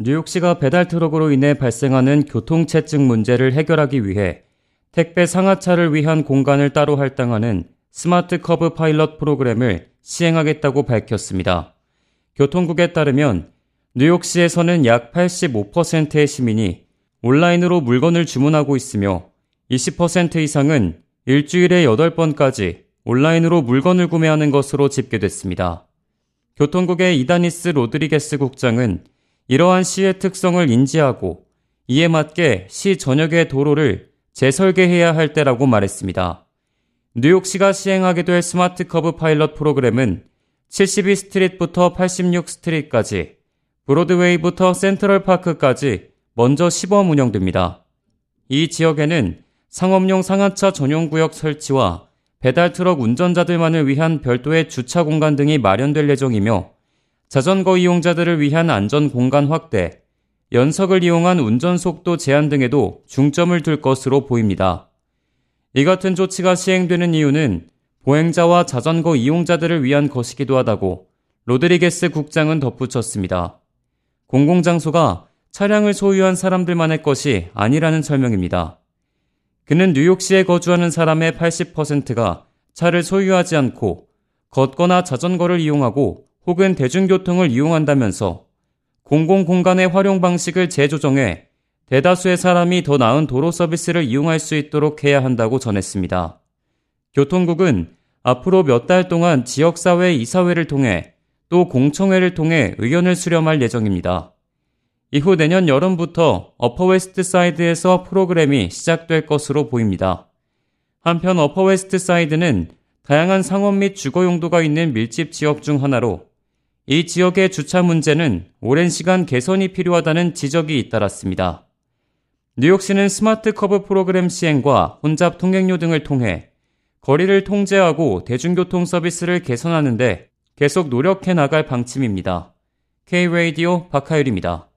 뉴욕시가 배달 트럭으로 인해 발생하는 교통체증 문제를 해결하기 위해 택배 상하차를 위한 공간을 따로 할당하는 smart curb 파일럿 프로그램을 시행하겠다고 밝혔습니다. 교통국에 따르면 뉴욕시에서는 약 85%의 시민이 온라인으로 물건을 주문하고 있으며 20% 이상은 일주일에 8번까지 온라인으로 물건을 구매하는 것으로 집계됐습니다. 교통국의 이다니스 로드리게스 국장은 이러한 시의 특성을 인지하고 이에 맞게 시 전역의 도로를 재설계해야 할 때라고 말했습니다. 뉴욕시가 시행하게 될 smart curb 파일럿 프로그램은 72 Street부터 86 Street까지, 브로드웨이부터 센트럴 파크까지 먼저 시범 운영됩니다. 이 지역에는 상업용 상하차 전용 구역 설치와 배달 트럭 운전자들만을 위한 별도의 주차 공간 등이 마련될 예정이며 자전거 이용자들을 위한 안전 공간 확대, 연석을 이용한 운전 속도 제한 등에도 중점을 둘 것으로 보입니다. 이 같은 조치가 시행되는 이유는 보행자와 자전거 이용자들을 위한 것이기도 하다고 로드리게스 국장은 덧붙였습니다. 공공장소가 차량을 소유한 사람들만의 것이 아니라는 설명입니다. 그는 뉴욕시에 거주하는 사람의 80%가 차를 소유하지 않고 걷거나 자전거를 이용하고 혹은 대중교통을 이용한다면서 공공공간의 활용 방식을 재조정해 대다수의 사람이 더 나은 도로 서비스를 이용할 수 있도록 해야 한다고 전했습니다. 교통국은 앞으로 몇 달 동안 지역사회 이사회를 통해 또 공청회를 통해 의견을 수렴할 예정입니다. 이후 내년 여름부터 어퍼웨스트 사이드에서 프로그램이 시작될 것으로 보입니다. 한편 어퍼웨스트 사이드는 다양한 상업 및 주거 용도가 있는 밀집 지역 중 하나로 이 지역의 주차 문제는 오랜 시간 개선이 필요하다는 지적이 잇따랐습니다. 뉴욕시는 smart curb 프로그램 시행과 혼잡 통행료 등을 통해 거리를 통제하고 대중교통 서비스를 개선하는데 계속 노력해 나갈 방침입니다. K-Radio 박하율입니다.